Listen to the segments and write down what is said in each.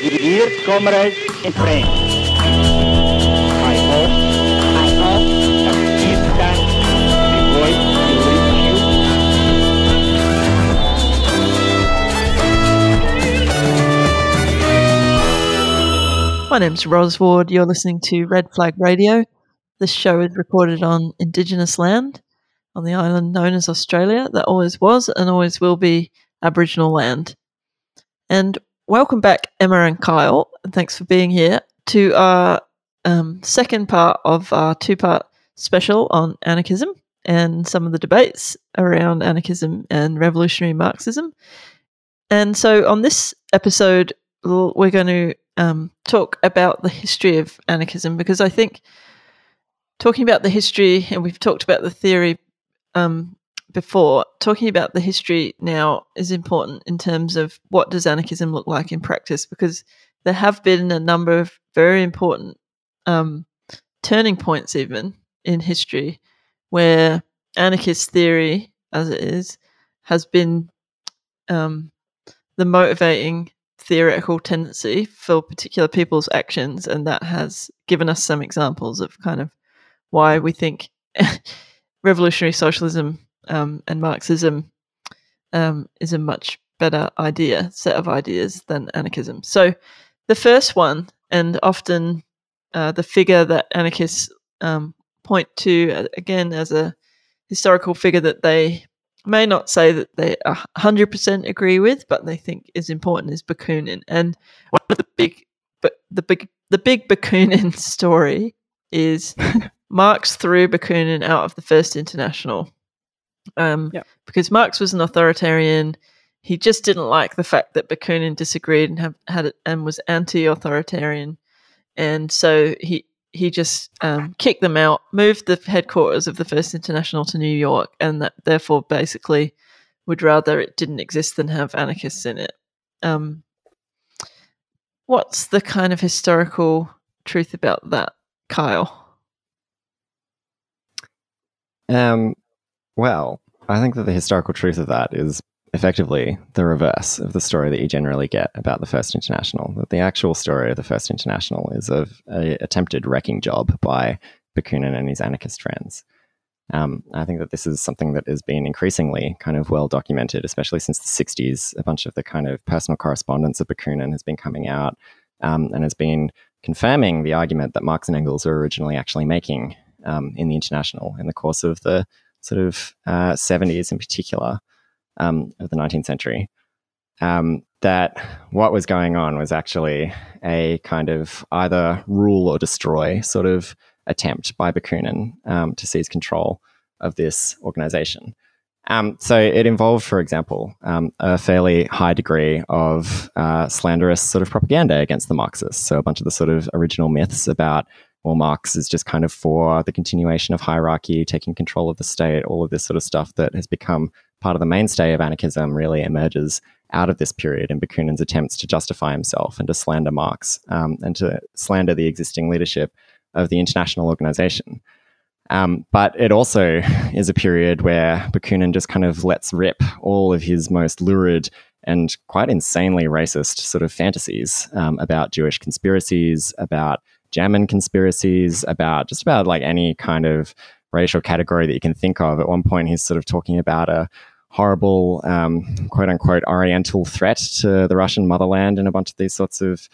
Dear comrades and friends, I hope, I hope that this voice reach you My name's Ros Ward. You're listening to Red Flag Radio. This show is recorded on Indigenous land on the island known as Australia that always was and always will be Aboriginal land. And welcome back, Emma and Kyle, and thanks for being here to our um, second part of our two part special on anarchism and some of the debates around anarchism and revolutionary Marxism. And so on this episode, we're going to um, talk about the history of anarchism because I think talking about the history, and we've talked about the theory um, before, talking about the history now is important in terms of what does anarchism look like in practice because there have been a number of very important um, turning points even in history where anarchist theory, as it is, has been um, the motivating theoretical tendency for particular people's actions, and that has given us some examples of kind of why we think revolutionary socialism um, and Marxism um, is a much better idea, set of ideas than anarchism. So, the first one, and often uh, the figure that anarchists um, point to uh, again as a historical figure that they may not say that they a 100% agree with, but they think is important is Bakunin. And one of the big, but the big, the big Bakunin story is Marx threw Bakunin out of the First International. Um, Yep. Because Marx was an authoritarian. He just didn't like the fact that Bakunin disagreed and have, had it, and was anti-authoritarian, and so he he just um, kicked them out, moved the headquarters of the First International to New York, and that therefore basically would rather it didn't exist than have anarchists in it. Um, what's the kind of historical truth about that, Kyle? Um, well, I think that the historical truth of that is effectively the reverse of the story that you generally get about the First International. That the actual story of the First International is of a attempted wrecking job by Bakunin and his anarchist friends. Um, I think that this is something that has been increasingly kind of well documented, especially since the 60s. A bunch of the kind of personal correspondence of Bakunin has been coming out um, and has been confirming the argument that Marx and Engels were originally actually making um, in the International in the course of the sort of uh, 70s in particular um, of the 19th century. Um, that what was going on was actually a kind of either rule or destroy sort of attempt by Bakunin um, to seize control of this organization. Um, so it involved, for example, um, a fairly high degree of uh, slanderous sort of propaganda against the Marxists. So a bunch of the sort of original myths about well, Marx is just kind of for the continuation of hierarchy, taking control of the state, all of this sort of stuff that has become part of the mainstay of anarchism really emerges out of this period in Bakunin's attempts to justify himself and to slander Marx um, and to slander the existing leadership of the international organization. Um, but it also is a period where Bakunin just kind of lets rip all of his most lurid and quite insanely racist sort of fantasies um, about Jewish conspiracies, about German conspiracies, about just about like any kind of racial category that you can think of. At one point, he's sort of talking about a horrible, um, quote unquote, Oriental threat to the Russian motherland and a bunch of these sorts of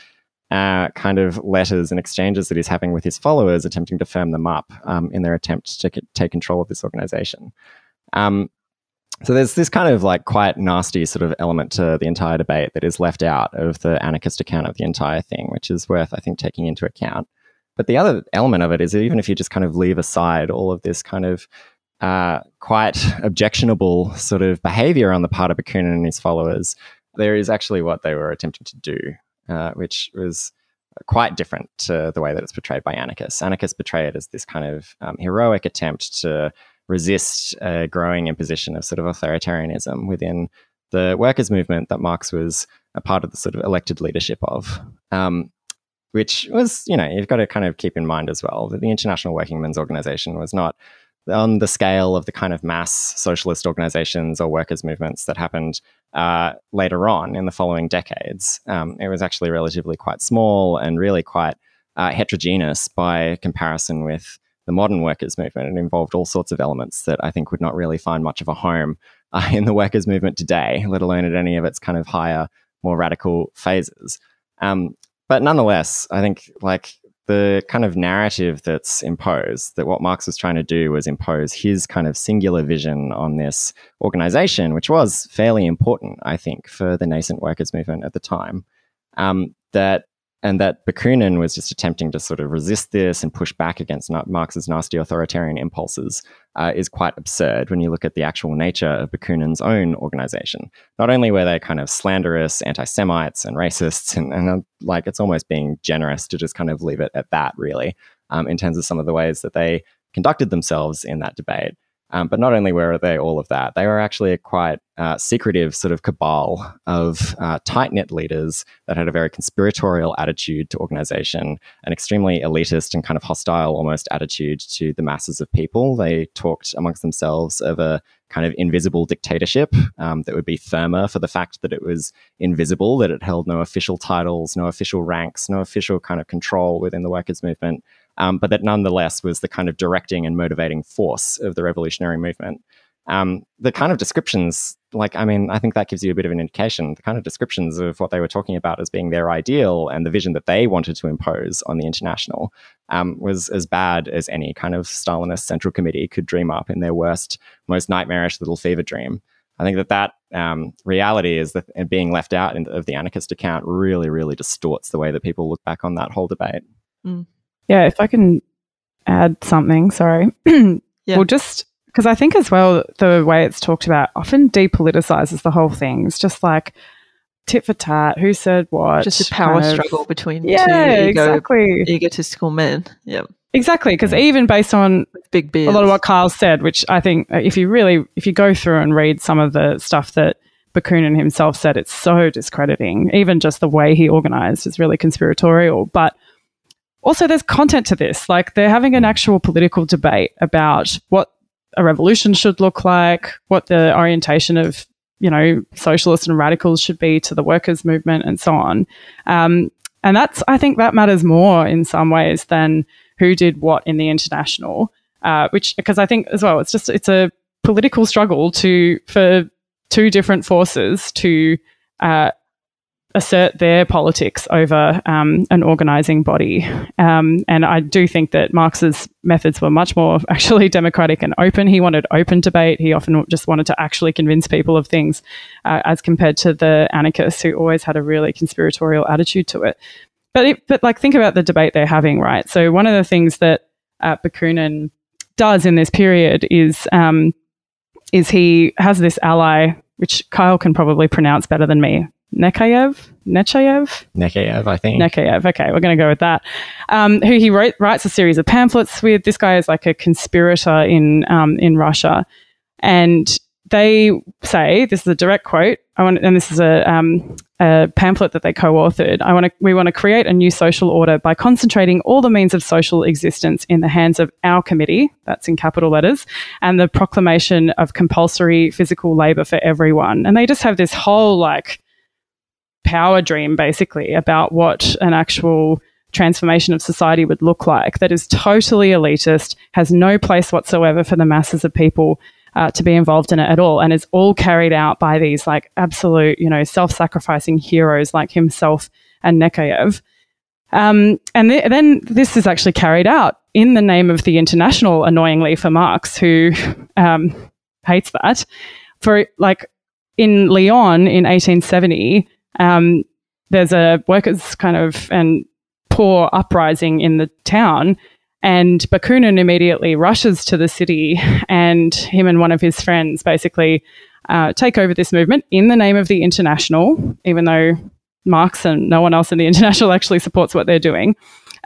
uh, kind of letters and exchanges that he's having with his followers, attempting to firm them up um, in their attempt to take control of this organization. Um, so there's this kind of like quite nasty sort of element to the entire debate that is left out of the anarchist account of the entire thing, which is worth, I think, taking into account. But the other element of it is that even if you just kind of leave aside all of this kind of uh, quite objectionable sort of behavior on the part of Bakunin and his followers, there is actually what they were attempting to do, uh, which was quite different to the way that it's portrayed by anarchists. Anarchists portray it as this kind of um, heroic attempt to resist a growing imposition of sort of authoritarianism within the workers' movement that Marx was a part of the sort of elected leadership of. Um, which was, you know, you've got to kind of keep in mind as well that the International Working Men's Organization was not on the scale of the kind of mass socialist organizations or workers' movements that happened uh, later on in the following decades. Um, it was actually relatively quite small and really quite uh, heterogeneous by comparison with the modern workers' movement. It involved all sorts of elements that I think would not really find much of a home uh, in the workers' movement today, let alone at any of its kind of higher, more radical phases. Um, but nonetheless, I think like the kind of narrative that's imposed, that what Marx was trying to do was impose his kind of singular vision on this organization, which was fairly important, I think, for the nascent workers' movement at the time. Um, that and that Bakunin was just attempting to sort of resist this and push back against Marx's nasty authoritarian impulses uh, is quite absurd when you look at the actual nature of Bakunin's own organization. Not only were they kind of slanderous anti Semites and racists, and, and uh, like it's almost being generous to just kind of leave it at that, really, um, in terms of some of the ways that they conducted themselves in that debate. Um, but not only were they all of that, they were actually a quite uh, secretive sort of cabal of uh, tight knit leaders that had a very conspiratorial attitude to organization, an extremely elitist and kind of hostile almost attitude to the masses of people. They talked amongst themselves of a kind of invisible dictatorship um, that would be firmer for the fact that it was invisible, that it held no official titles, no official ranks, no official kind of control within the workers' movement um, but that nonetheless was the kind of directing and motivating force of the revolutionary movement. Um, the kind of descriptions, like, I mean, I think that gives you a bit of an indication. The kind of descriptions of what they were talking about as being their ideal and the vision that they wanted to impose on the international um, was as bad as any kind of Stalinist Central Committee could dream up in their worst, most nightmarish little fever dream. I think that that um, reality is that being left out in, of the anarchist account really, really distorts the way that people look back on that whole debate. Mm. Yeah, if I can add something, sorry. yeah. Well, just because I think as well, the way it's talked about often depoliticizes the whole thing. It's just like tit for tat, who said what. Just a power struggle between yeah, two ego, exactly. egotistical men. Yeah. Exactly, because even based on big beards. a lot of what Kyle said, which I think uh, if you really, if you go through and read some of the stuff that Bakunin himself said, it's so discrediting. Even just the way he organized is really conspiratorial. But also there's content to this. Like they're having an actual political debate about what a revolution should look like, what the orientation of you know socialists and radicals should be to the workers' movement, and so on. Um, and that's I think that matters more in some ways than who did what in the international. Uh, which because I think as well, it's just it's a political struggle to for two different forces to uh, assert their politics over um, an organizing body. Um, and I do think that Marx's methods were much more actually democratic and open. He wanted open debate. He often just wanted to actually convince people of things, uh, as compared to the anarchists who always had a really conspiratorial attitude to it. But, it, but like, think about the debate they're having, right? So one of the things that uh, Bakunin does in this period is um, is he has this ally, which Kyle can probably pronounce better than me, Nekayev, Nechayev, Nekayev, I think. Nekayev. Okay, we're going to go with that. Um, who he wrote, writes a series of pamphlets with. This guy is like a conspirator in um, in Russia, and they say this is a direct quote. I want, and this is a, um, a pamphlet that they co-authored. I want to, we want to create a new social order by concentrating all the means of social existence in the hands of our committee. That's in capital letters, and the proclamation of compulsory physical labor for everyone. And they just have this whole like power dream basically about what an actual transformation of society would look like that is totally elitist, has no place whatsoever for the masses of people uh, to be involved in it at all, and is all carried out by these like absolute, you know, self-sacrificing heroes like himself and Nekayev. Um, and th- then this is actually carried out in the name of the international, annoyingly for Marx, who um, hates that. For like in Lyon in 1870, um, there's a workers' kind of and poor uprising in the town. And Bakunin immediately rushes to the city, and him and one of his friends basically uh, take over this movement in the name of the International, even though Marx and no one else in the International actually supports what they're doing.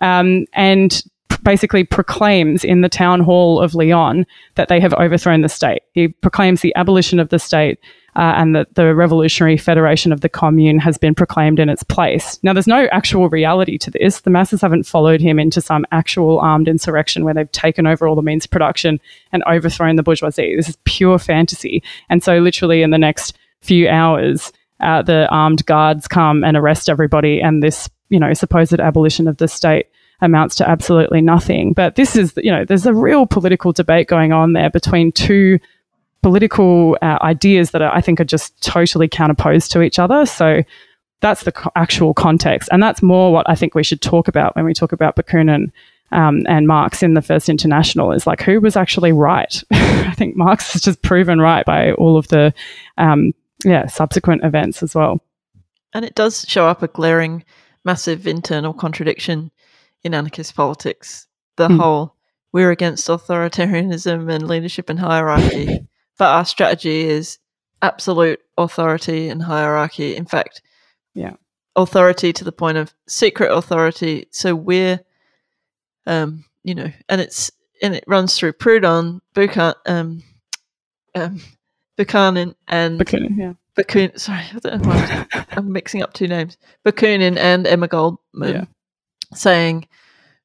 Um, and basically proclaims in the town hall of Lyon that they have overthrown the state. He proclaims the abolition of the state uh, and that the Revolutionary Federation of the Commune has been proclaimed in its place. Now, there's no actual reality to this. The masses haven't followed him into some actual armed insurrection where they've taken over all the means of production and overthrown the bourgeoisie. This is pure fantasy. And so, literally, in the next few hours, uh, the armed guards come and arrest everybody, and this, you know, supposed abolition of the state amounts to absolutely nothing. But this is, you know, there's a real political debate going on there between two political uh, ideas that are, I think are just totally counterposed to each other. So that's the co- actual context. And that's more what I think we should talk about when we talk about Bakunin um, and Marx in the First International is like who was actually right. I think Marx is just proven right by all of the um, yeah subsequent events as well. And it does show up a glaring, massive internal contradiction in anarchist politics. The Mm. whole we're against authoritarianism and leadership and hierarchy, but our strategy is absolute authority and hierarchy. In fact, Yeah. authority to the point of secret authority. So we're, um, you know, and it's and it runs through Proudhon, Buchan, um, um, Buchanan, and Bakunin, yeah. Bakunin. Sorry, I don't know why I'm- I'm mixing up two names. Bakunin and Emma Goldman Yeah. saying,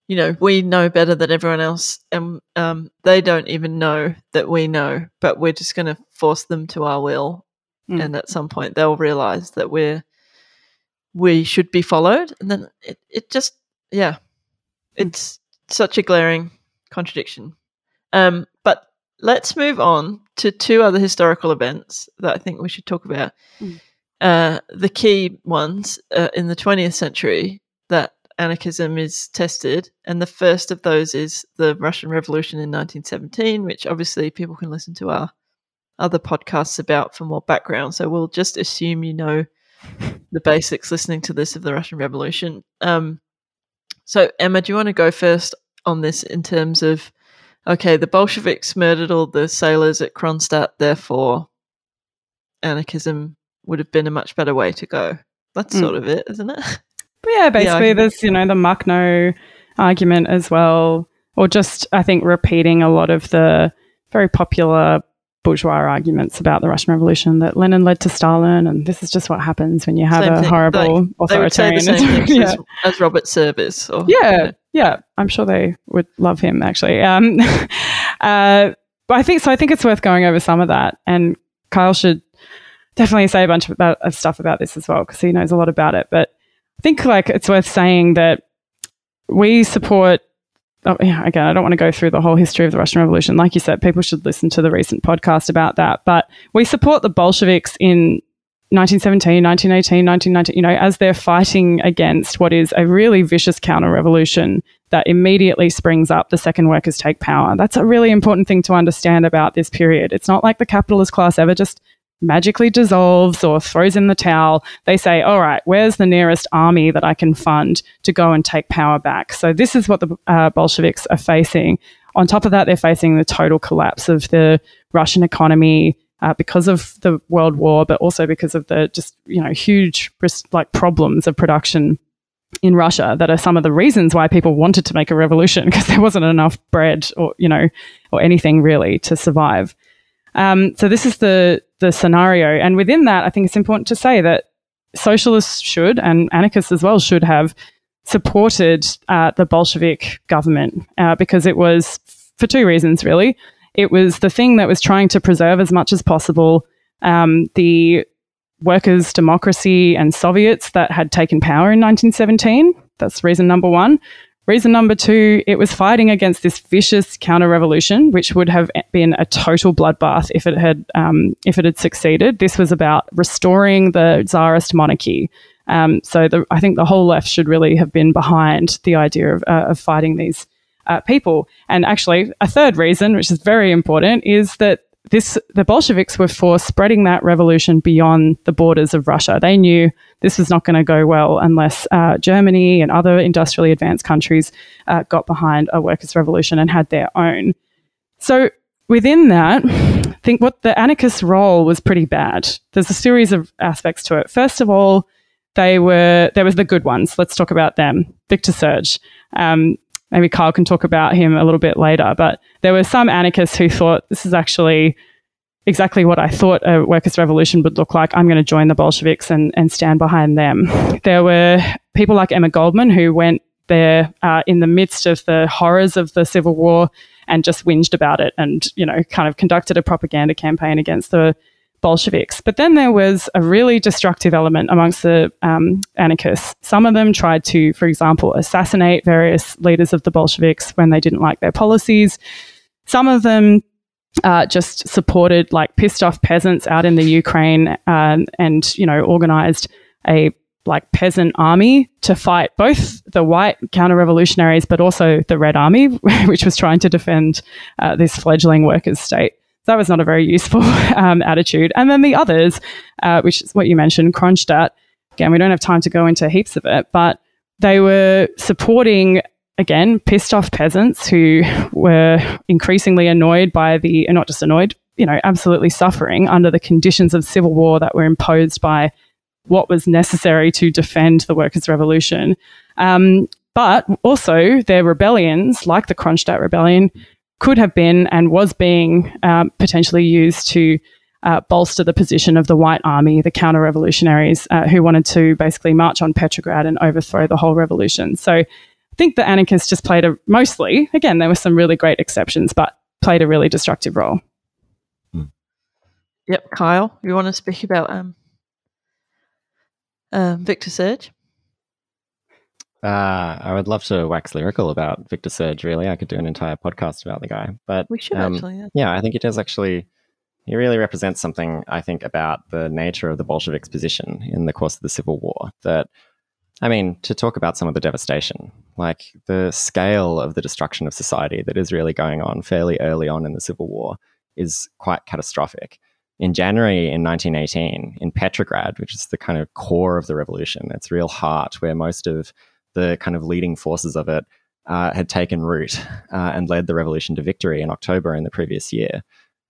you know, we know better than everyone else, and um, they don't even know that we know, but we're just going to force them to our will, Mm. and at some point they'll realize that we're we should be followed, and then it, it just yeah, it's such a glaring contradiction. Um, but let's move on to two other historical events that I think we should talk about. Mm. Uh, the key ones uh, in the 20th century that anarchism is tested, and the first of those is the Russian Revolution in 1917, which obviously people can listen to our other podcasts about for more background. So we'll just assume you know the basics listening to this of the Russian Revolution. Um, so Emma, do you want to go first on this in terms of okay, the Bolsheviks murdered all the sailors at Kronstadt, therefore anarchism would have been a much better way to go. That's Mm. sort of it, isn't it? But yeah, basically, argument. there's you know the Makhno argument as well, or just I think repeating a lot of the very popular bourgeois arguments about the Russian Revolution that Lenin led to Stalin, and this is just what happens when you have Same a thing. horrible They would say the authoritarian. yeah. as, as Robert Service. Or, you yeah, know. yeah, I'm sure they would love him actually. Um, uh, but I think so. I think it's worth going over some of that, and Kyle should definitely say a bunch of, about, of stuff about this as well because he knows a lot about it. But think like it's worth saying that we support. Oh, yeah, again, I don't want to go through the whole history of the Russian Revolution. Like you said, people should listen to the recent podcast about that. But we support the Bolsheviks in 1917, 1918, 1919, you know, as they're fighting against what is a really vicious counter revolution that immediately springs up the second workers take power. That's a really important thing to understand about this period. It's not like the capitalist class ever just magically dissolves or throws in the towel. They say, all right, where's the nearest army that I can fund to go and take power back? So this is what the uh, Bolsheviks are facing. On top of that, they're facing the total collapse of the Russian economy uh, because of the World War, but also because of the just you know huge like problems of production in Russia that are some of the reasons why people wanted to make a revolution because there wasn't enough bread or you know or anything really to survive. Um, so this is the the scenario, and within that, I think it's important to say that socialists should and anarchists as well should have supported uh, the Bolshevik government uh, because it was for two reasons really. It was the thing that was trying to preserve as much as possible um, the workers' democracy and Soviets that had taken power in 1917. That's reason number one. Reason number two, it was fighting against this vicious counter revolution, which would have been a total bloodbath if it had um, if it had succeeded. This was about restoring the czarist monarchy. Um, so the, I think the whole left should really have been behind the idea of, uh, of fighting these uh, people. And actually, a third reason, which is very important, is that this the Bolsheviks were for spreading that revolution beyond the borders of Russia. They knew this was not going to go well unless uh, Germany and other industrially advanced countries uh, got behind a workers' revolution and had their own. So within that, I think what the anarchist role was pretty bad. There's a series of aspects to it. First of all, they were there was the good ones. Let's talk about them. Victor Serge. Um, maybe Kyle can talk about him a little bit later. But there were some anarchists who thought this is actually exactly what I thought a workers' revolution would look like. I'm going to join the Bolsheviks and, and stand behind them. There were people like Emma Goldman who went there uh, in the midst of the horrors of the Civil War and just whinged about it and, you know, kind of conducted a propaganda campaign against the Bolsheviks. But then there was a really destructive element amongst the um, anarchists. Some of them tried to, for example, assassinate various leaders of the Bolsheviks when they didn't like their policies. Some of them uh, just supported like pissed off peasants out in the Ukraine um, and, you know, organized a like peasant army to fight both the white counter revolutionaries but also the red army, which was trying to defend uh, this fledgling workers' state. That was not a very useful um, attitude. And then the others, uh, which is what you mentioned, Kronstadt. Again, we don't have time to go into heaps of it, but they were supporting again pissed off peasants who were increasingly annoyed by the, not just annoyed, you know, absolutely suffering under the conditions of civil war that were imposed by what was necessary to defend the workers' revolution. Um, but also, their rebellions, like the Kronstadt rebellion, could have been and was being um, potentially used to uh, bolster the position of the White Army, the counter revolutionaries uh, who wanted to basically march on Petrograd and overthrow the whole revolution. So think the anarchists just played a mostly, again, there were some really great exceptions, but played a really destructive role. Hmm. Yep, Kyle, you want to speak about um, uh, Victor Serge? Uh, I would love to wax lyrical about Victor Serge. Really, I could do an entire podcast about the guy. But we should um, actually. Yeah. yeah, I think he does actually. He really represents something I think about the nature of the Bolsheviks' position in the course of the Civil War. That, I mean, to talk about some of the devastation, like the scale of the destruction of society that is really going on fairly early on in the Civil War, is quite catastrophic in January in 1918 in Petrograd, which is the kind of core of the revolution, its real heart, where most of the kind of leading forces of it uh, had taken root uh, and led the revolution to victory in October in the previous year.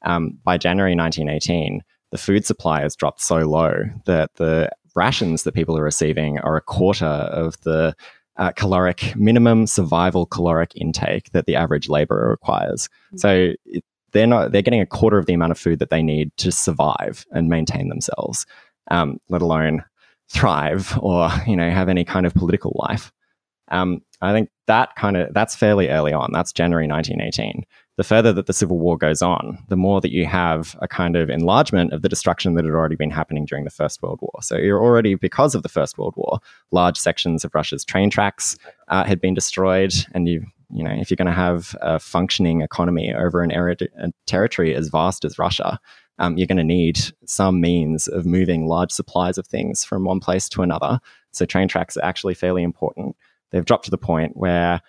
Um, by January 1918, the food supply has dropped so low that the rations that people are receiving are a quarter of the uh, caloric minimum survival caloric intake that the average laborer requires. Mm-hmm. So it, they're not they're getting a quarter of the amount of food that they need to survive and maintain themselves, um, let alone thrive or you know have any kind of political life. Um, I think that kind of that's fairly early on. That's January 1918. The further that the Civil War goes on, the more that you have a kind of enlargement of the destruction that had already been happening during the First World War. So you're already, because of the First World War, large sections of Russia's train tracks uh, had been destroyed, and you you know, if you're going to have a functioning economy over an area, a territory as vast as Russia, um, you're going to need some means of moving large supplies of things from one place to another. So train tracks are actually fairly important. They've dropped to the point where,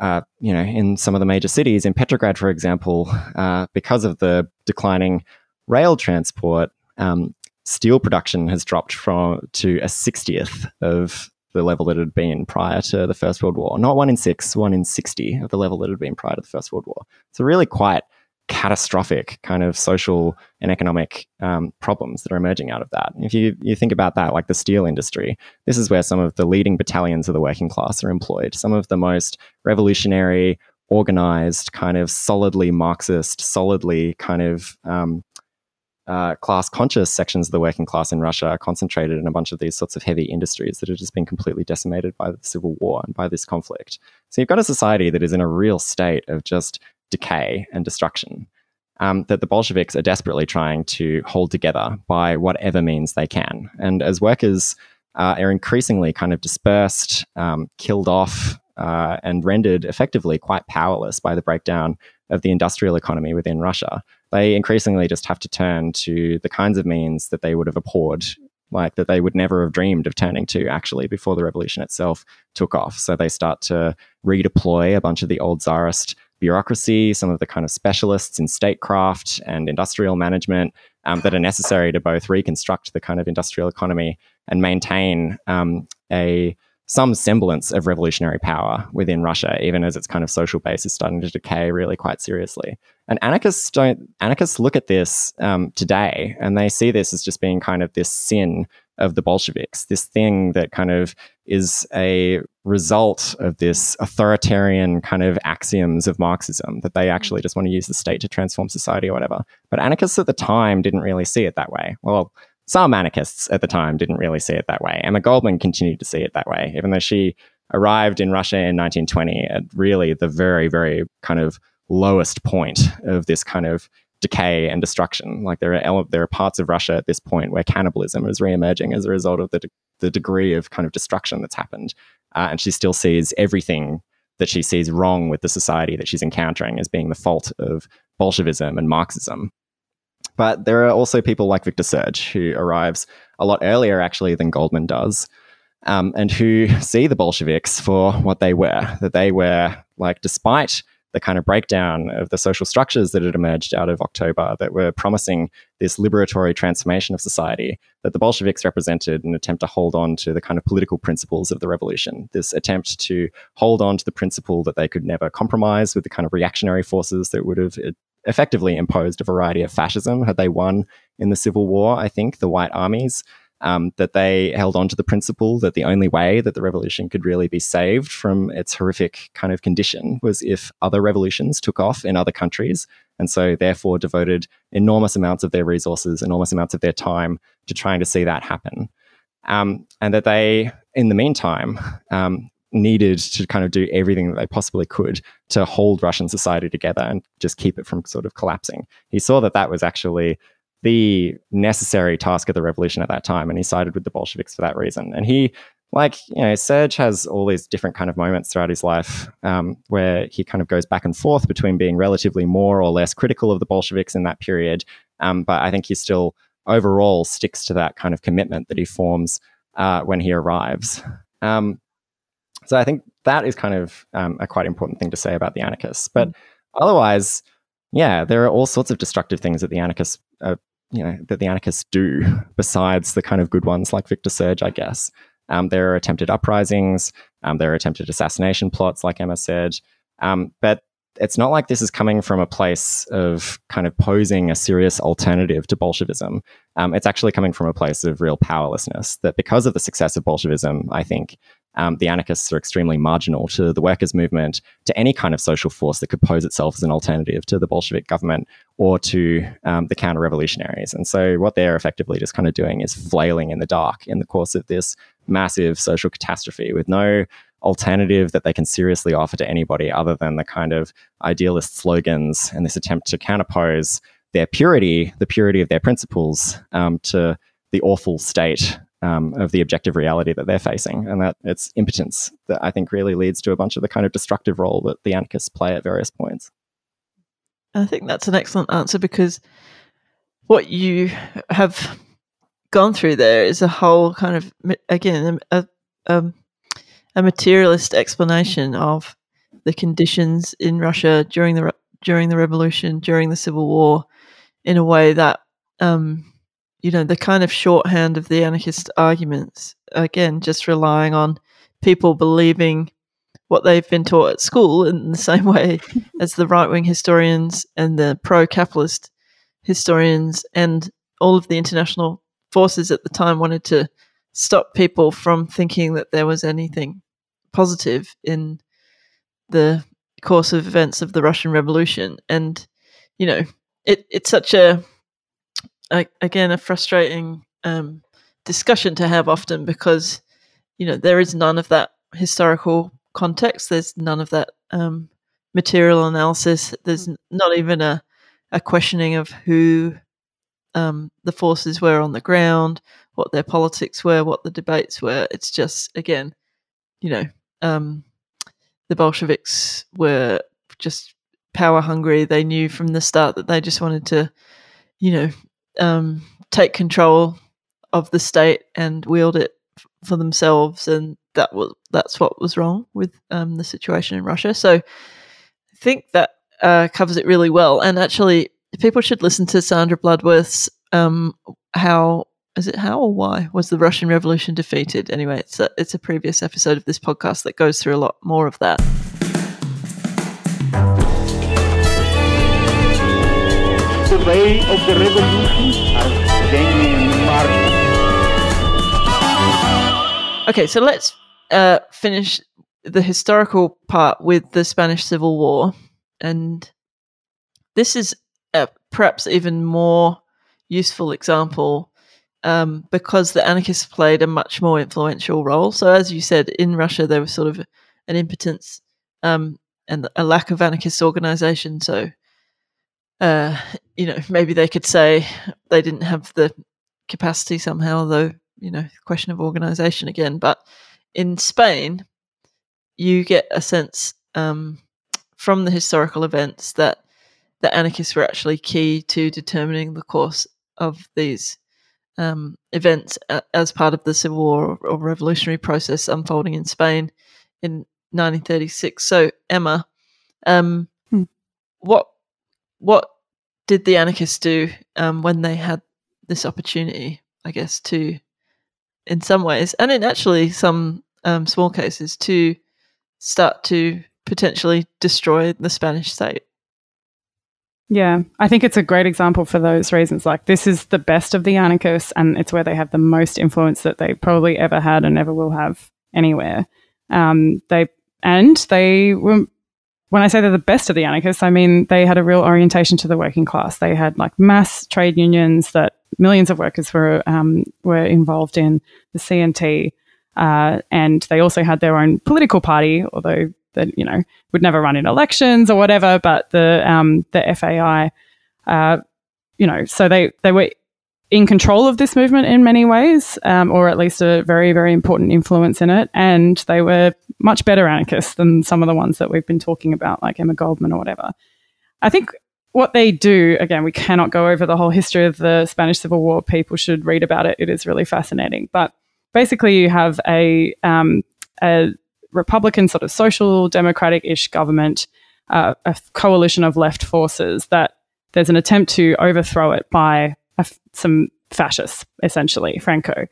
uh, you know, in some of the major cities, in Petrograd, for example, uh, because of the declining rail transport, um, steel production has dropped from to a sixtieth of the level that it had been prior to the First World War. Not one in six, one in 60 of the level that it had been prior to the First World War. So, really quite catastrophic kind of social and economic um, problems that are emerging out of that. If you, you think about that, like the steel industry, this is where some of the leading battalions of the working class are employed. Some of the most revolutionary, organized, kind of solidly Marxist, solidly kind of um, uh, class conscious sections of the working class in Russia are concentrated in a bunch of these sorts of heavy industries that have just been completely decimated by the civil war and by this conflict. So you've got a society that is in a real state of just decay and destruction. Um, that the Bolsheviks are desperately trying to hold together by whatever means they can. And as workers uh, are increasingly kind of dispersed, um, killed off, uh, and rendered effectively quite powerless by the breakdown of the industrial economy within Russia, they increasingly just have to turn to the kinds of means that they would have abhorred, like that they would never have dreamed of turning to actually before the revolution itself took off. So they start to redeploy a bunch of the old czarist bureaucracy, some of the kind of specialists in statecraft and industrial management um, that are necessary to both reconstruct the kind of industrial economy and maintain um, a some semblance of revolutionary power within Russia, even as its kind of social base is starting to decay really quite seriously. And anarchists don't anarchists look at this um, today and they see this as just being kind of this sin of the Bolsheviks, this thing that kind of is a result of this authoritarian kind of axioms of Marxism that they mm-hmm. actually just want to use the state to transform society or whatever. But anarchists at the time didn't really see it that way. Well, some anarchists at the time didn't really see it that way. Emma Goldman continued to see it that way, even though she arrived in Russia in 1920 at really the very, very kind of lowest point of this kind of decay and destruction. Like there are ele- there are parts of Russia at this point where cannibalism is re-emerging as a result of the de- the degree of kind of destruction that's happened, uh, and she still sees everything that she sees wrong with the society that she's encountering as being the fault of Bolshevism and Marxism. But there are also people like Victor Serge who arrives a lot earlier actually than Goldman does. Um, and who see the Bolsheviks for what they were, that they were like, despite the kind of breakdown of the social structures that had emerged out of October that were promising this liberatory transformation of society, that the Bolsheviks represented an attempt to hold on to the kind of political principles of the revolution, this attempt to hold on to the principle that they could never compromise with the kind of reactionary forces that would have uh, effectively imposed a variety of fascism had they won in the Civil War, I think, the white armies um, that they held on to the principle that the only way that the revolution could really be saved from its horrific kind of condition was if other revolutions took off in other countries. And so, therefore, devoted enormous amounts of their resources, enormous amounts of their time to trying to see that happen. Um, and that they, in the meantime, um, needed to kind of do everything that they possibly could to hold Russian society together and just keep it from sort of collapsing. He saw that that was actually the necessary task of the revolution at that time, and he sided with the Bolsheviks for that reason. And he, like you know, Serge has all these different kind of moments throughout his life um, where he kind of goes back and forth between being relatively more or less critical of the Bolsheviks in that period. Um, but I think he still overall sticks to that kind of commitment that he forms uh, when he arrives. Um, so I think that is kind of um, a quite important thing to say about the anarchists. But mm. otherwise, yeah, there are all sorts of destructive things that the anarchists uh, you know that the anarchists do besides the kind of good ones like Victor Serge, I guess. Um, there are attempted uprisings. Um, there are attempted assassination plots, like Emma said. Um, but it's not like this is coming from a place of kind of posing a serious alternative to Bolshevism. Um, it's actually coming from a place of real powerlessness. That because of the success of Bolshevism, I think um, the anarchists are extremely marginal to the workers' movement, to any kind of social force that could pose itself as an alternative to the Bolshevik government or to um, the counter revolutionaries. And so, what they're effectively just kind of doing is flailing in the dark in the course of this massive social catastrophe with no alternative that they can seriously offer to anybody other than the kind of idealist slogans and this attempt to counterpose their purity, the purity of their principles, um, to the awful state um, of the objective reality that they're facing, and that it's impotence that I think really leads to a bunch of the kind of destructive role that the anarchists play at various points. I think that's an excellent answer because what you have gone through there is a whole kind of again a, a, a materialist explanation of the conditions in Russia during the during the revolution, during the civil war, in a way that um, you know, the kind of shorthand of the anarchist arguments, again, just relying on people believing what they've been taught at school in the same way as the right wing historians and the pro capitalist historians and all of the international forces at the time wanted to stop people from thinking that there was anything positive in the course of events of the Russian Revolution. And, you know, it, it's such a again a frustrating um, discussion to have often because you know there is none of that historical context. There's none of that um, material analysis. There's not even a a questioning of who um, the forces were on the ground, what their politics were, what the debates were. It's just again, you know, um, the Bolsheviks were just power hungry. They knew from the start that they just wanted to, you know, um, take control of the state and wield it for themselves, and that was that's what was wrong with um, the situation in Russia. So I think that uh, covers it really well. And actually, people should listen to Sandra Bloodworth's um, "How Is It How or Why Was the Russian Revolution Defeated?" Anyway, it's a it's a previous episode of this podcast that goes through a lot more of that. The way of the revolution. Okay, so let's uh, finish the historical part with the Spanish Civil War, and this is uh, perhaps even more useful example um, because the anarchists played a much more influential role. So, as you said, in Russia there was sort of an impotence um, and a lack of anarchist organization. So, uh, you know, maybe they could say they didn't have the capacity somehow, though, you know, question of organization again. But in Spain, you get a sense um, from the historical events that the anarchists were actually key to determining the course of these um, events as part of the civil war or revolutionary process unfolding in Spain in 1936. So, Emma, um, hmm. what what did the anarchists do um, when they had this opportunity? I guess to, in some ways, and in actually some um, small cases, to start to potentially destroy the Spanish state. Yeah, I think it's a great example for those reasons. Like, this is the best of the anarchists, and it's where they have the most influence that they probably ever had and ever will have anywhere. Um, they and they were. When I say they're the best of the anarchists, I mean they had a real orientation to the working class. They had like mass trade unions that millions of workers were um, were involved in the CNT, uh, and they also had their own political party, although that you know would never run in elections or whatever. But the um, the FAI, uh, you know, so they they were in control of this movement in many ways, um, or at least a very very important influence in it, and they were much better anarchists than some of the ones that we've been talking about, like Emma Goldman or whatever. I think what they do, again, we cannot go over the whole history of the Spanish Civil War. People should read about it. It is really fascinating. But basically, you have a, um, a Republican, sort of social democratic ish government, uh, a coalition of left forces that there's an attempt to overthrow it by some fascists, essentially, Franco.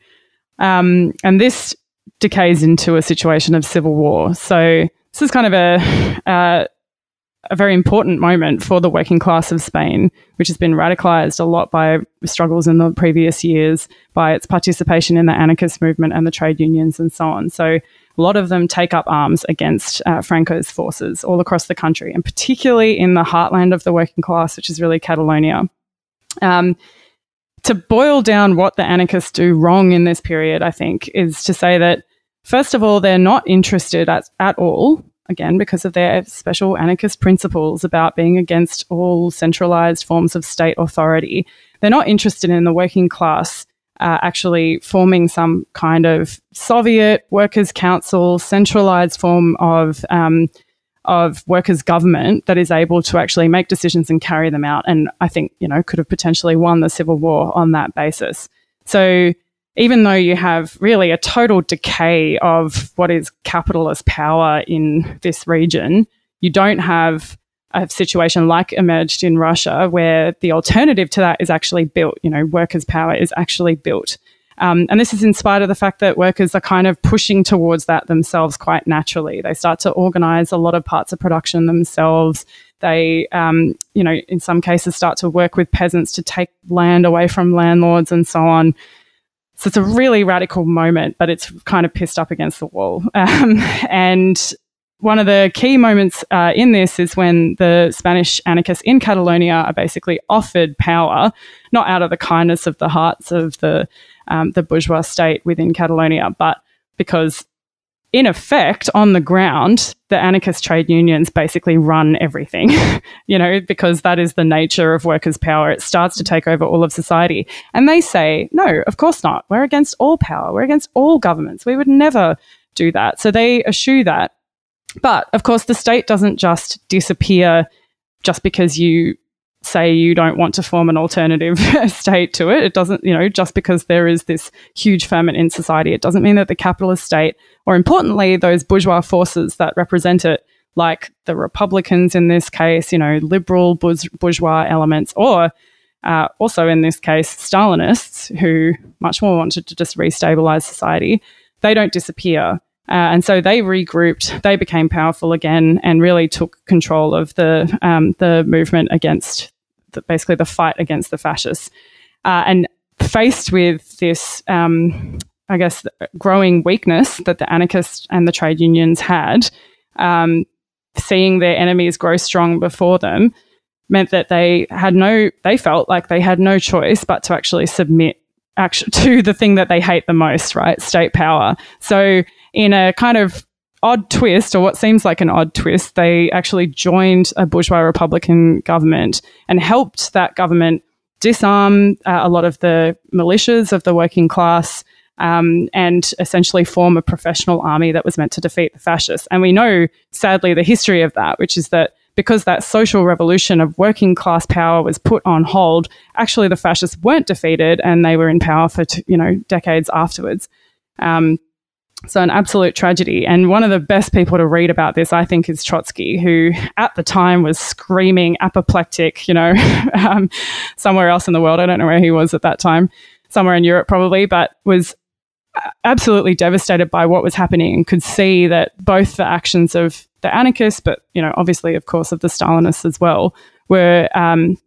Um, and this decays into a situation of civil war. So this is kind of a, uh, a very important moment for the working class of Spain, which has been radicalized a lot by struggles in the previous years, by its participation in the anarchist movement and the trade unions and so on. So a lot of them take up arms against uh, Franco's forces all across the country, and particularly in the heartland of the working class, which is really Catalonia. Um, to boil down what the anarchists do wrong in this period, I think, is to say that, first of all, they're not interested at, at all, again, because of their special anarchist principles about being against all centralized forms of state authority. They're not interested in the working class uh, actually forming some kind of Soviet workers' council, centralized form of um, of workers' government that is able to actually make decisions and carry them out. And I think you know could have potentially won the civil war on that basis. So even though you have really a total decay of what is capitalist power in this region, you don't have a situation like emerged in Russia, where the alternative to that is actually built. You know, workers' power is actually built. Um, and this is in spite of the fact that workers are kind of pushing towards that themselves quite naturally. They start to organize a lot of parts of production themselves. They, um, you know, in some cases start to work with peasants to take land away from landlords and so on. So it's a really radical moment, but it's kind of pissed up against the wall. Um, and one of the key moments uh, in this is when the Spanish anarchists in Catalonia are basically offered power, not out of the kindness of the hearts of the um, the bourgeois state within Catalonia, but because, in effect, on the ground, the anarchist trade unions basically run everything. you know, because that is the nature of workers' power. It starts to take over all of society, and they say, no, of course not. We're against all power. We're against all governments. We would never do that. So they eschew that but of course, the state doesn't just disappear just because you say you don't want to form an alternative state to it. It doesn't, you know, just because there is this huge ferment in society, it doesn't mean that the capitalist state, or importantly, those bourgeois forces that represent it, like the Republicans in this case, you know, liberal bourgeois elements, or uh, also in this case, Stalinists who much more wanted to just restabilize society, they don't disappear. Uh, and so they regrouped, they became powerful again, and really took control of the um, the movement against the, basically the fight against the fascists. Uh, and faced with this um, I guess, growing weakness that the anarchists and the trade unions had, um, seeing their enemies grow strong before them, meant that they had no, they felt like they had no choice but to actually submit to the thing that they hate the most, right? State power. So, in a kind of odd twist, or what seems like an odd twist, they actually joined a bourgeois Republican government and helped that government disarm uh, a lot of the militias of the working class. Um, and essentially form a professional army that was meant to defeat the fascists. And we know, sadly, the history of that, which is that because that social revolution of working class power was put on hold, actually the fascists weren't defeated and they were in power for you know decades afterwards. Um, so, an absolute tragedy. And one of the best people to read about this, I think, is Trotsky, who at the time was screaming apoplectic, you know, um, somewhere else in the world. I don't know where he was at that time, somewhere in Europe probably, but was absolutely devastated by what was happening and could see that both the actions of the anarchists, but, you know, obviously, of course, of the Stalinists as well, were um,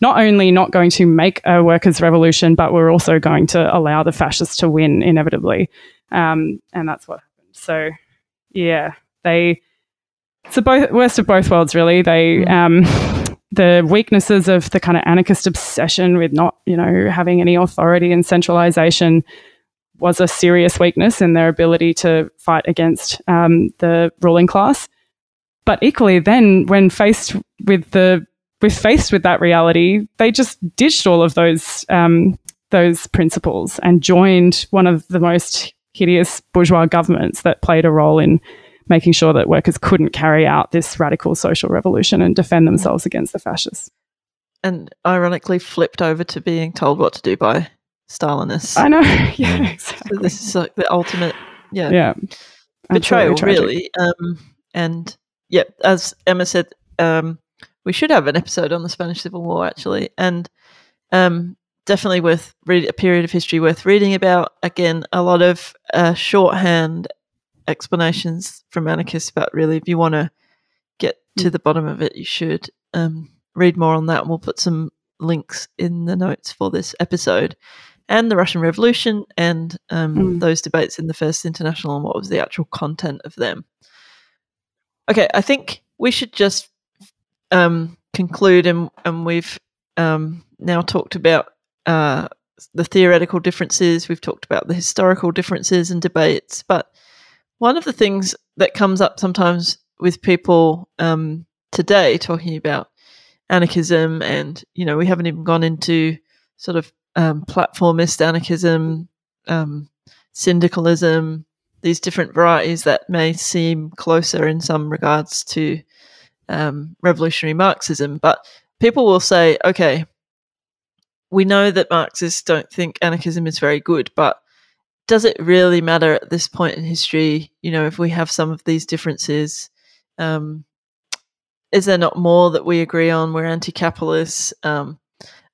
not only not going to make a workers' revolution, but were also going to allow the fascists to win inevitably. Um, and that's what happened. So, yeah, they it's the both, worst of both worlds, really. They mm. um, the weaknesses of the kind of anarchist obsession with not, you know, having any authority and centralization was a serious weakness in their ability to fight against um, the ruling class. But equally, then when faced with the with faced with that reality, they just ditched all of those um, those principles and joined one of the most hideous bourgeois governments that played a role in making sure that workers couldn't carry out this radical social revolution and defend themselves against the fascists. And ironically, flipped over to being told what to do by Stalinists. I know. yeah, exactly. So this is like the ultimate, yeah, yeah, betrayal, really. Um, and yeah, as Emma said, um, we should have an episode on the Spanish Civil War actually, and um, definitely worth read a period of history worth reading about. Again, a lot of uh, shorthand explanations from anarchists, but really, if you want to get to mm. the bottom of it, you should um, read more on that. We'll put some links in the notes for this episode. And the Russian Revolution and um, mm. those debates in the First International and what was the actual content of them. Okay, I think we should just um, conclude, and, and we've um, now talked about uh, the theoretical differences, we've talked about the historical differences and debates, but one of the things that comes up sometimes with people um, today talking about anarchism, and you know, we haven't even gone into sort of um, platformist anarchism, um, syndicalism, these different varieties that may seem closer in some regards to um, revolutionary Marxism, but people will say, okay, we know that Marxists don't think anarchism is very good, but does it really matter at this point in history? You know, if we have some of these differences, um, is there not more that we agree on? We're anti-capitalists. Um,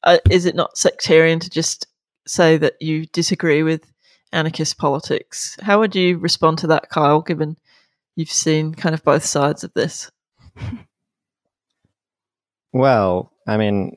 uh, is it not sectarian to just say that you disagree with anarchist politics? How would you respond to that, Kyle? Given you've seen kind of both sides of this. Well, I mean,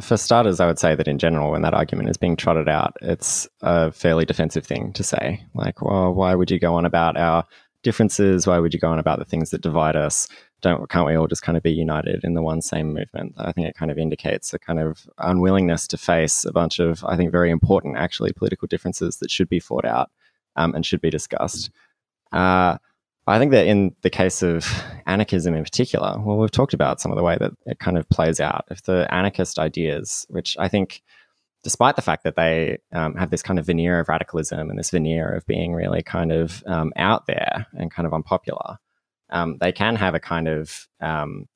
for starters, I would say that in general, when that argument is being trotted out, it's a fairly defensive thing to say. Like, well, why would you go on about our differences? Why would you go on about the things that divide us? Don't can't we all just kind of be united in the one same movement? I think it kind of indicates a kind of unwillingness to face a bunch of, I think, very important actually political differences that should be fought out um, and should be discussed. Uh, I think that in the case of anarchism in particular, well, we've talked about some of the way that it kind of plays out. If the anarchist ideas, which I think, despite the fact that they um, have this kind of veneer of radicalism and this veneer of being really kind of um, out there and kind of unpopular, um, they can have a kind of um,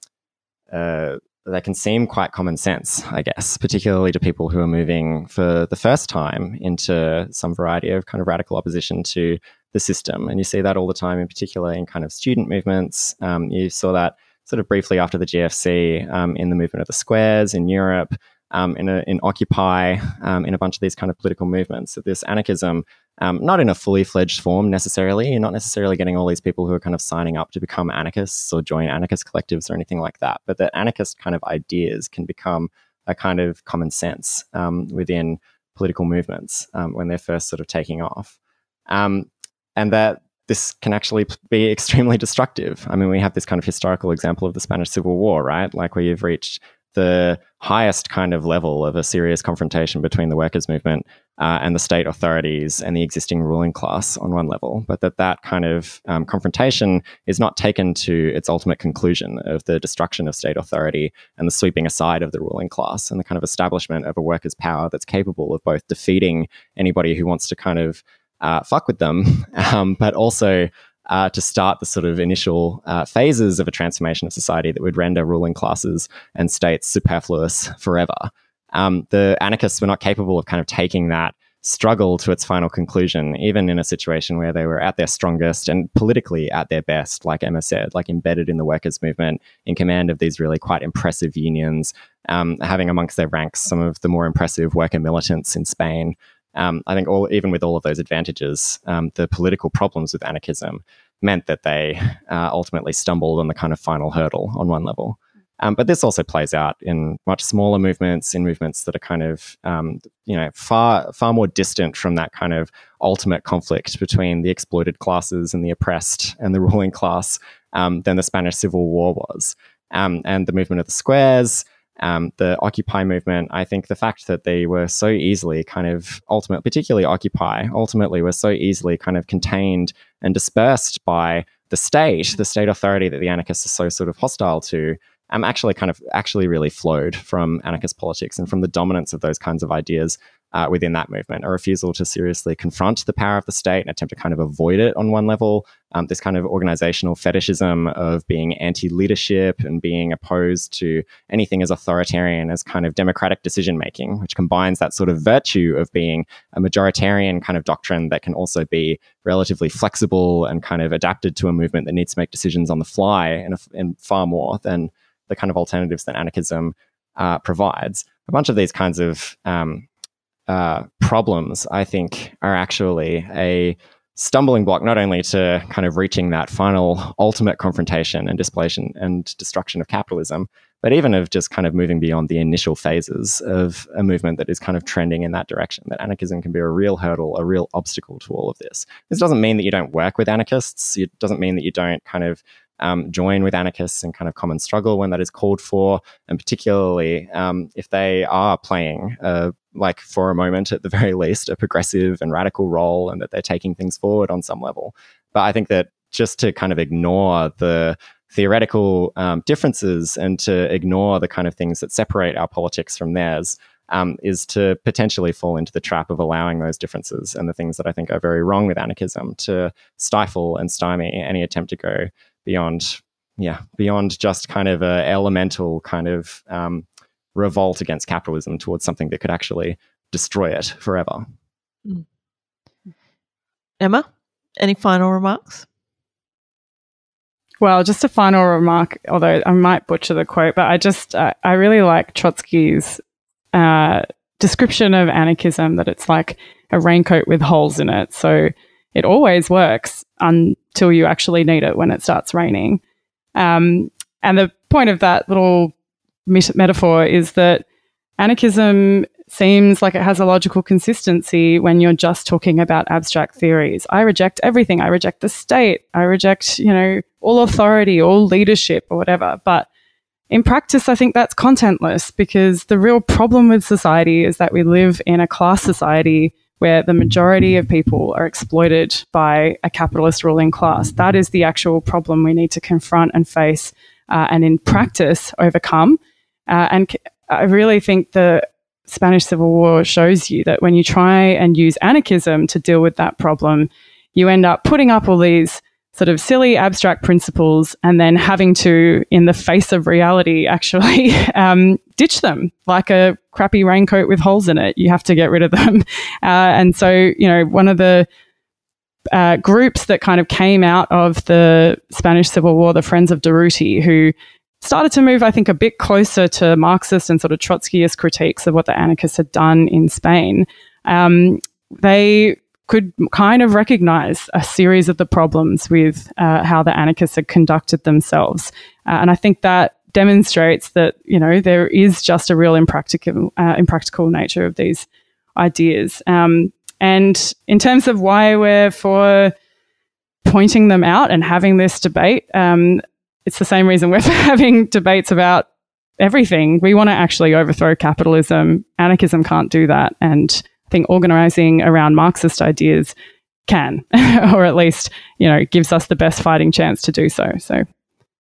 uh, they can seem quite common sense, I guess, particularly to people who are moving for the first time into some variety of kind of radical opposition to the system. And you see that all the time, in particular in kind of student movements. Um, you saw that sort of briefly after the GFC um, in the movement of the squares in Europe, um, in, a, in Occupy, um, in a bunch of these kind of political movements. So this anarchism, um, not in a fully fledged form necessarily. You're not necessarily getting all these people who are kind of signing up to become anarchists or join anarchist collectives or anything like that. But the anarchist kind of ideas can become a kind of common sense um, within political movements when they're first sort of taking off. um, and that this can actually be extremely destructive. I mean, we have this kind of historical example of the Spanish Civil War, right? Like where you've reached the highest kind of level of a serious confrontation between the workers' movement uh, and the state authorities and the existing ruling class on one level, but that that kind of um, confrontation is not taken to its ultimate conclusion of the destruction of state authority and the sweeping aside of the ruling class and the kind of establishment of a workers' power that's capable of both defeating anybody who wants to kind of uh, fuck with them, um, but also uh, to start the sort of initial uh, phases of a transformation of society that would render ruling classes and states superfluous forever. Um, the anarchists were not capable of kind of taking that struggle to its final conclusion, even in a situation where they were at their strongest and politically at their best, like Emma said, like embedded in the workers' movement, in command of these really quite impressive unions, um, having amongst their ranks some of the more impressive worker militants in Spain. Um, I think all, even with all of those advantages, um, the political problems with anarchism meant that they uh, ultimately stumbled on the kind of final hurdle on one level. Um, but this also plays out in much smaller movements, in movements that are kind of, um, you know, far far more distant from that kind of ultimate conflict between the exploited classes and the oppressed and the ruling class um, than the Spanish Civil War was. Um, and the movement of the squares, um, the Occupy movement, I think the fact that they were so easily kind of ultimate, particularly Occupy, ultimately were so easily kind of contained and dispersed by the state, the state authority that the anarchists are so sort of hostile to, um, actually kind of actually really flowed from anarchist politics and from the dominance of those kinds of ideas uh, within that movement. A refusal to seriously confront the power of the state and attempt to kind of avoid it on one level. Um, this kind of organizational fetishism of being anti leadership and being opposed to anything as authoritarian as kind of democratic decision making, which combines that sort of virtue of being a majoritarian kind of doctrine that can also be relatively flexible and kind of adapted to a movement that needs to make decisions on the fly and, and far more than the kind of alternatives that anarchism uh, provides. A bunch of these kinds of um, uh, problems, I think, are actually a stumbling block not only to kind of reaching that final ultimate confrontation and displacement and destruction of capitalism, but even of just kind of moving beyond the initial phases of a movement that is kind of trending in that direction. That anarchism can be a real hurdle, a real obstacle to all of this. This doesn't mean that you don't work with anarchists. It doesn't mean that you don't kind of um, join with anarchists in kind of common struggle when that is called for, and particularly um, if they are playing, uh, like for a moment at the very least, a progressive and radical role, and that they're taking things forward on some level. But I think that just to kind of ignore the theoretical um, differences and to ignore the kind of things that separate our politics from theirs um, is to potentially fall into the trap of allowing those differences and the things that I think are very wrong with anarchism to stifle and stymie any attempt to go beyond yeah beyond just kind of a elemental kind of um, revolt against capitalism towards something that could actually destroy it forever. Mm. Emma, any final remarks? Well, just a final remark, although I might butcher the quote, but I just uh, I really like Trotsky's uh, description of anarchism that it's like a raincoat with holes in it. So it always works until you actually need it when it starts raining. Um, and the point of that little met- metaphor is that anarchism seems like it has a logical consistency when you're just talking about abstract theories. I reject everything. I reject the state. I reject, you know, all authority, all leadership or whatever. But in practice, I think that's contentless because the real problem with society is that we live in a class society where the majority of people are exploited by a capitalist ruling class. That is the actual problem we need to confront and face uh, and in practice overcome. Uh, and I really think the Spanish Civil War shows you that when you try and use anarchism to deal with that problem, you end up putting up all these sort of silly abstract principles and then having to, in the face of reality, actually um, ditch them like a crappy raincoat with holes in it. You have to get rid of them. Uh, and so, you know, one of the uh, groups that kind of came out of the Spanish Civil War, the Friends of Durruti, who started to move, I think, a bit closer to Marxist and sort of Trotskyist critiques of what the anarchists had done in Spain. Um, they could kind of recognize a series of the problems with uh, how the anarchists had conducted themselves. Uh, and I think that demonstrates that, you know, there is just a real impractical, uh, impractical nature of these ideas. Um, And in terms of why we're for pointing them out and having this debate, um, it's the same reason we're having debates about everything. We want to actually overthrow capitalism. Anarchism can't do that. And think organizing around Marxist ideas can, or at least, you know, gives us the best fighting chance to do so. So,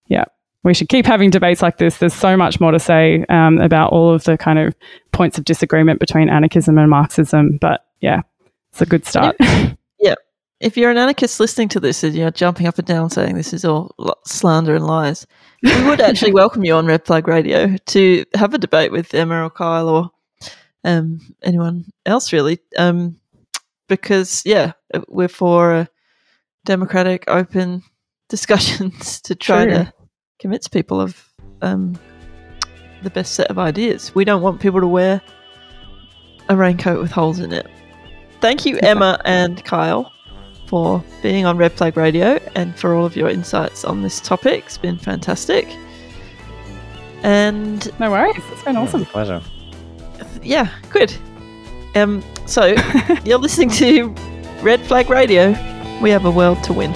yeah, we should keep having debates like this. There's so much more to say um, about all of the kind of points of disagreement between anarchism and Marxism. But yeah, it's a good start. yeah. If you're an anarchist listening to this and you're jumping up and down saying this is all slander and lies, we would actually welcome you on Red Flag Radio to have a debate with Emma or Kyle or um, anyone else, really. Um, because, yeah, we're for democratic, open discussions to try True. to convince people of um, the best set of ideas. We don't want people to wear a raincoat with holes in it. Thank you, Emma and Kyle, for being on Red Flag Radio and for all of your insights on this topic. It's been fantastic. And no worries, it's been awesome. pleasure. Yeah, good. Um, so you're listening to Red Flag Radio. We have a world to win.